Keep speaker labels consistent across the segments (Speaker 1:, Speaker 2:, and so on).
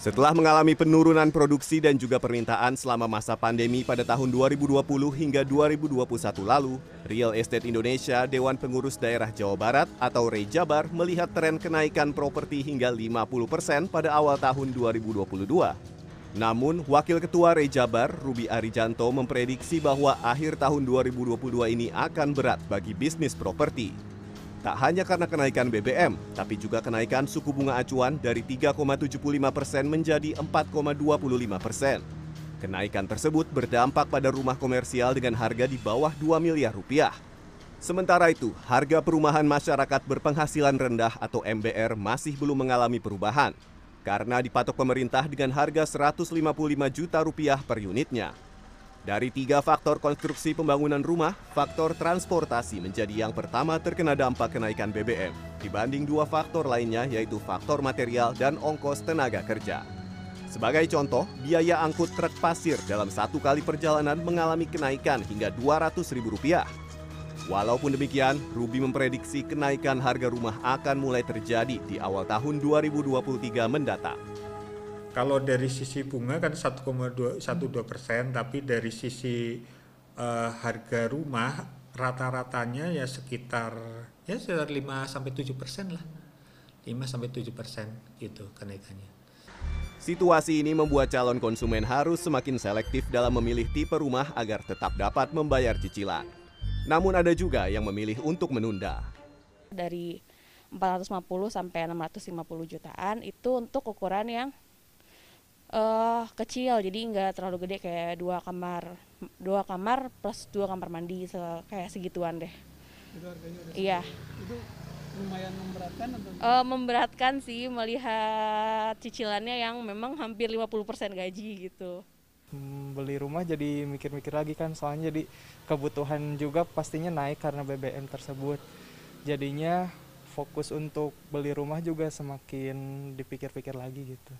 Speaker 1: Setelah mengalami penurunan produksi dan juga permintaan selama masa pandemi pada tahun 2020 hingga 2021 lalu, Real Estate Indonesia Dewan Pengurus Daerah Jawa Barat atau Rejabar melihat tren kenaikan properti hingga 50% pada awal tahun 2022. Namun, Wakil Ketua Rejabar, Ruby Arijanto memprediksi bahwa akhir tahun 2022 ini akan berat bagi bisnis properti. Tak hanya karena kenaikan BBM, tapi juga kenaikan suku bunga acuan dari 3,75 persen menjadi 4,25 persen. Kenaikan tersebut berdampak pada rumah komersial dengan harga di bawah 2 miliar rupiah. Sementara itu, harga perumahan masyarakat berpenghasilan rendah atau MBR masih belum mengalami perubahan karena dipatok pemerintah dengan harga 155 juta rupiah per unitnya. Dari tiga faktor konstruksi pembangunan rumah, faktor transportasi menjadi yang pertama terkena dampak kenaikan BBM dibanding dua faktor lainnya yaitu faktor material dan ongkos tenaga kerja. Sebagai contoh, biaya angkut truk pasir dalam satu kali perjalanan mengalami kenaikan hingga Rp200.000. Walaupun demikian, Ruby memprediksi kenaikan harga rumah akan mulai terjadi di awal tahun 2023 mendatang.
Speaker 2: Kalau dari sisi bunga kan 1,12 persen, tapi dari sisi uh, harga rumah rata-ratanya ya sekitar ya sekitar 5 sampai 7 persen lah, 5 sampai 7 persen gitu kenaikannya.
Speaker 1: Situasi ini membuat calon konsumen harus semakin selektif dalam memilih tipe rumah agar tetap dapat membayar cicilan. Namun ada juga yang memilih untuk menunda.
Speaker 3: Dari 450 sampai 650 jutaan itu untuk ukuran yang uh, kecil jadi nggak terlalu gede kayak dua kamar dua kamar plus dua kamar mandi se kayak segituan deh.
Speaker 4: Itu harganya udah
Speaker 3: iya.
Speaker 4: itu lumayan memberatkan atau
Speaker 3: uh, memberatkan sih melihat cicilannya yang memang hampir 50% gaji gitu.
Speaker 5: Hmm, beli rumah jadi mikir-mikir lagi kan soalnya jadi kebutuhan juga pastinya naik karena BBM tersebut. Jadinya fokus untuk beli rumah juga semakin dipikir-pikir lagi gitu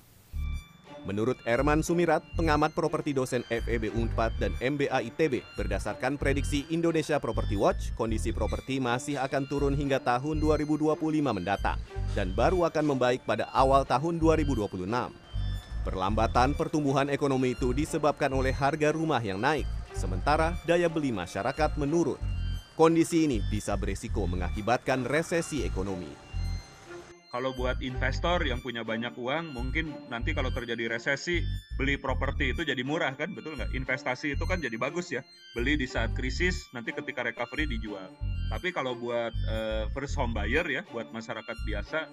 Speaker 1: Menurut Erman Sumirat, pengamat properti dosen FEB Unpad dan MBA ITB, berdasarkan prediksi Indonesia Property Watch, kondisi properti masih akan turun hingga tahun 2025 mendatang dan baru akan membaik pada awal tahun 2026. Perlambatan pertumbuhan ekonomi itu disebabkan oleh harga rumah yang naik, sementara daya beli masyarakat menurun. Kondisi ini bisa beresiko mengakibatkan resesi ekonomi.
Speaker 6: Kalau buat investor yang punya banyak uang, mungkin nanti kalau terjadi resesi, beli properti itu jadi murah kan, betul nggak? Investasi itu kan jadi bagus ya. Beli di saat krisis, nanti ketika recovery dijual. Tapi kalau buat uh, first home buyer ya, buat masyarakat biasa,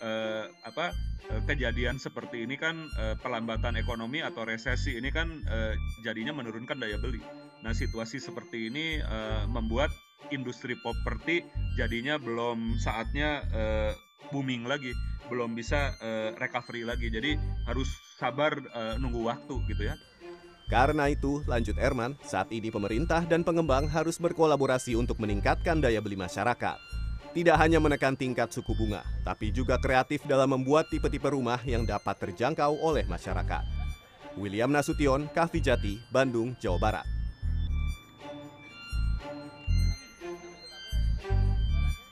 Speaker 6: uh, apa uh, kejadian seperti ini kan uh, pelambatan ekonomi atau resesi ini kan uh, jadinya menurunkan daya beli. Nah situasi seperti ini uh, membuat industri properti jadinya belum saatnya uh, booming lagi, belum bisa uh, recovery lagi. Jadi harus sabar uh, nunggu waktu gitu ya.
Speaker 1: Karena itu, lanjut Erman, saat ini pemerintah dan pengembang harus berkolaborasi untuk meningkatkan daya beli masyarakat. Tidak hanya menekan tingkat suku bunga, tapi juga kreatif dalam membuat tipe-tipe rumah yang dapat terjangkau oleh masyarakat. William Nasution, Kahvi Jati, Bandung, Jawa Barat.